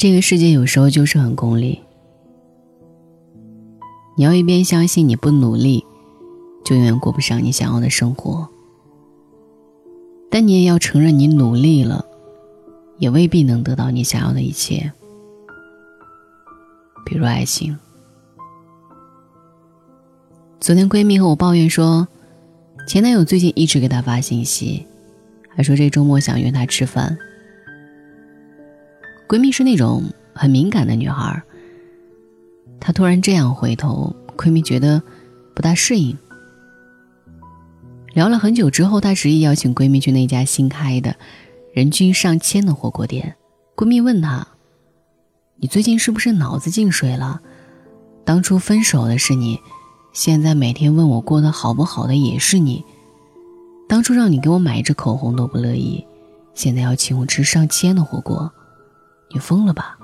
这个世界有时候就是很功利。你要一边相信你不努力，就永远过不上你想要的生活，但你也要承认你努力了，也未必能得到你想要的一切。比如爱情。昨天闺蜜和我抱怨说，前男友最近一直给她发信息，还说这周末想约她吃饭。闺蜜是那种很敏感的女孩，她突然这样回头，闺蜜觉得不大适应。聊了很久之后，她执意邀请闺蜜去那家新开的、人均上千的火锅店。闺蜜问她：“你最近是不是脑子进水了？当初分手的是你。”现在每天问我过得好不好的也是你，当初让你给我买一支口红都不乐意，现在要请我吃上千的火锅，你疯了吧？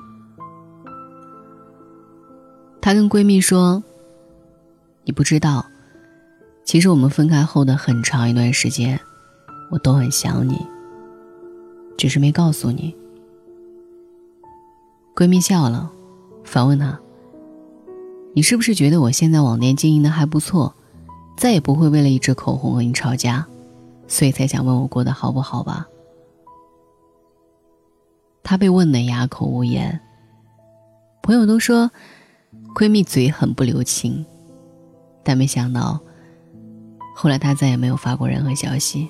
她跟闺蜜说：“你不知道，其实我们分开后的很长一段时间，我都很想你，只是没告诉你。”闺蜜笑了，反问她。你是不是觉得我现在网店经营的还不错，再也不会为了一支口红和你吵架，所以才想问我过得好不好吧？她被问得哑口无言。朋友都说，闺蜜嘴很不留情，但没想到，后来她再也没有发过任何消息。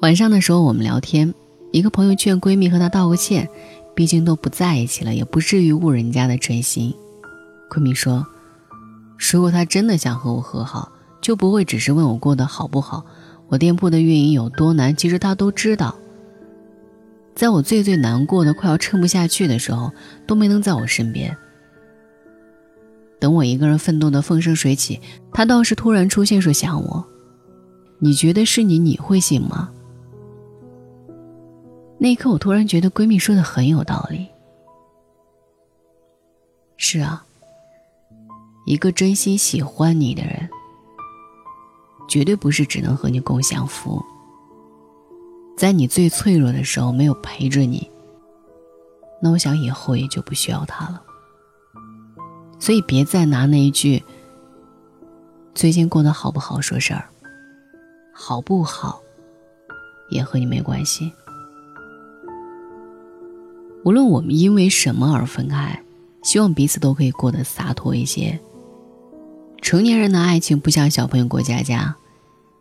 晚上的时候我们聊天，一个朋友劝闺蜜和她道个歉。毕竟都不在一起了，也不至于误人家的真心。闺蜜说：“如果他真的想和我和好，就不会只是问我过得好不好，我店铺的运营有多难，其实他都知道。在我最最难过的、快要撑不下去的时候，都没能在我身边。等我一个人奋斗的风生水起，他倒是突然出现说想我。你觉得是你，你会信吗？”那一刻，我突然觉得闺蜜说的很有道理。是啊，一个真心喜欢你的人，绝对不是只能和你共享福。在你最脆弱的时候没有陪着你，那我想以后也就不需要他了。所以别再拿那一句“最近过得好不好”说事儿，好不好，也和你没关系。无论我们因为什么而分开，希望彼此都可以过得洒脱一些。成年人的爱情不像小朋友过家家，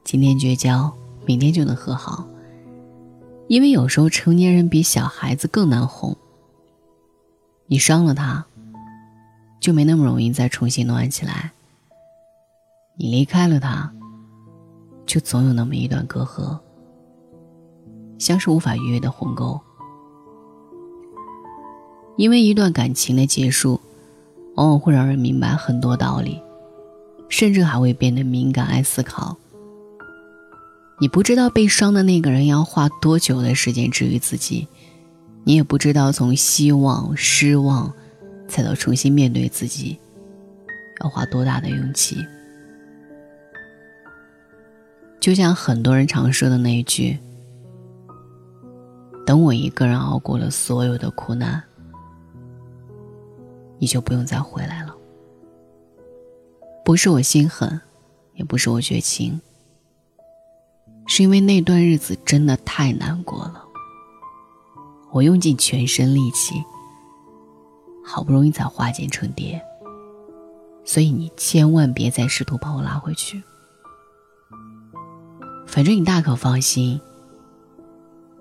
今天绝交，明天就能和好。因为有时候成年人比小孩子更难哄。你伤了他，就没那么容易再重新暖起来。你离开了他，就总有那么一段隔阂，像是无法逾越的鸿沟。因为一段感情的结束，往往会让人明白很多道理，甚至还会变得敏感、爱思考。你不知道被伤的那个人要花多久的时间治愈自己，你也不知道从希望、失望，再到重新面对自己，要花多大的勇气。就像很多人常说的那一句：“等我一个人熬过了所有的苦难。”你就不用再回来了。不是我心狠，也不是我绝情，是因为那段日子真的太难过了。我用尽全身力气，好不容易才化茧成蝶，所以你千万别再试图把我拉回去。反正你大可放心，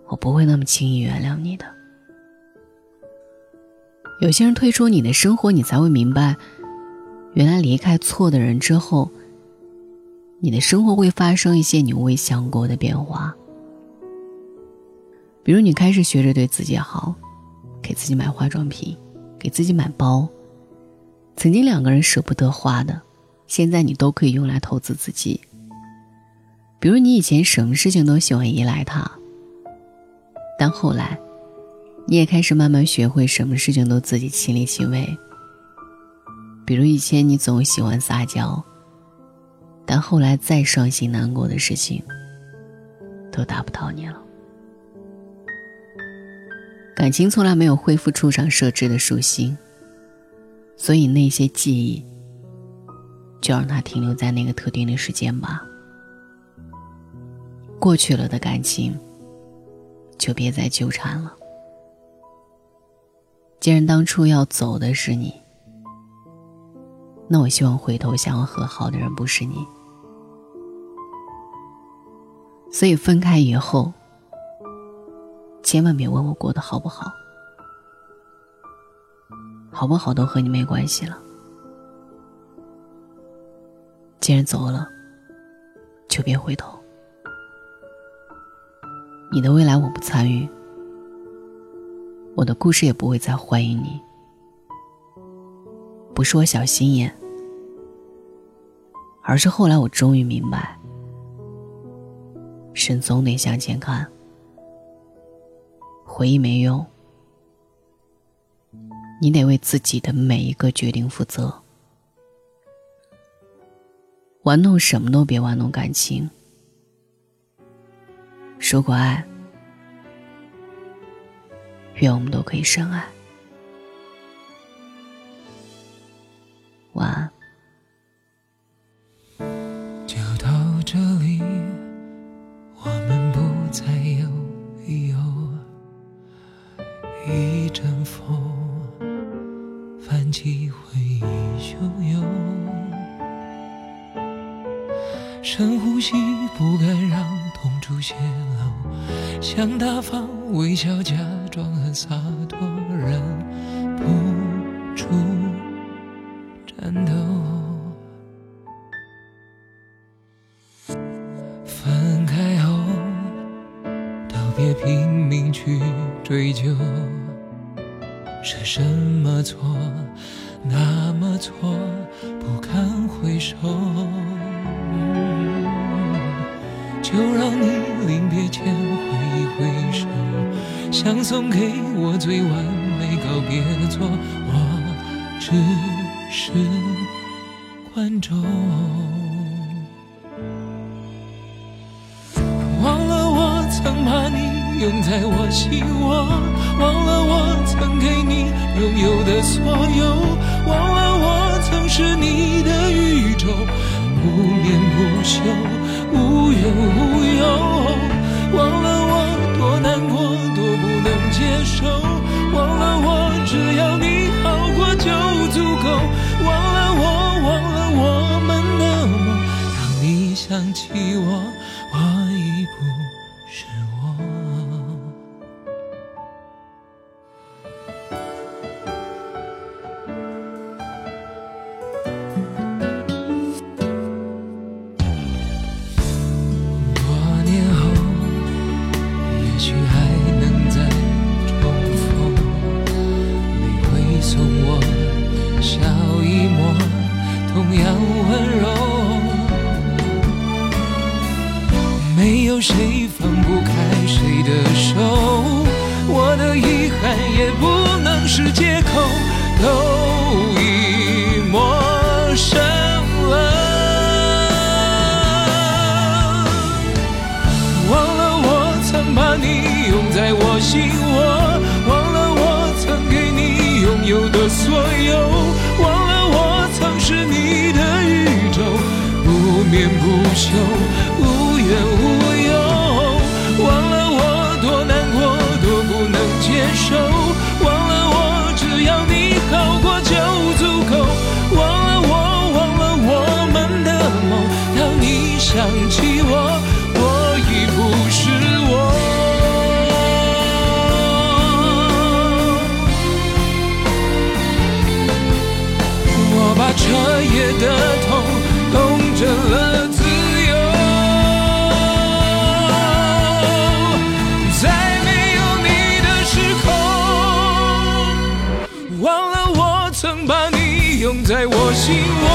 我不会那么轻易原谅你的。有些人退出你的生活，你才会明白，原来离开错的人之后，你的生活会发生一些你未想过的变化。比如，你开始学着对自己好，给自己买化妆品，给自己买包。曾经两个人舍不得花的，现在你都可以用来投资自己。比如，你以前什么事情都喜欢依赖他，但后来。你也开始慢慢学会什么事情都自己亲力亲为。比如以前你总喜欢撒娇，但后来再伤心难过的事情，都打不到你了。感情从来没有恢复出厂设置的属性，所以那些记忆就让它停留在那个特定的时间吧。过去了的感情，就别再纠缠了。既然当初要走的是你，那我希望回头想要和好的人不是你。所以分开以后，千万别问我过得好不好，好不好都和你没关系了。既然走了，就别回头。你的未来我不参与，我的故事也不会再欢迎你。不是我小心眼，而是后来我终于明白，人总得向前看，回忆没用，你得为自己的每一个决定负责。玩弄什么都别玩弄感情。如果爱，愿我们都可以深爱。晚安。就到这里，我们不再犹豫。一阵风，泛起回忆汹涌。深呼吸，不敢让。痛处泄露，想大方微笑，假装很洒脱，忍不别拼命去追究，是什么错，那么错，不堪回首。就让你临别前挥一挥手，想送给我最完美告别错，我只是观众。曾把你拥在我心窝，忘了我曾给你拥有的所有，忘了我曾是你的宇宙，不眠不休。无怨无忧，忘了我多难过，多不能接受，小一抹同样温柔。没有谁放不开谁的手我的遗憾也不能是借口都眠不休，无怨无尤，忘了我多难过，多不能接受，忘了我只要你好过就足够，忘了我忘了我们的梦，当你想起我，我已不是我，我把彻夜的痛。成了自由，在没有你的时候，忘了我曾把你拥在我心窝，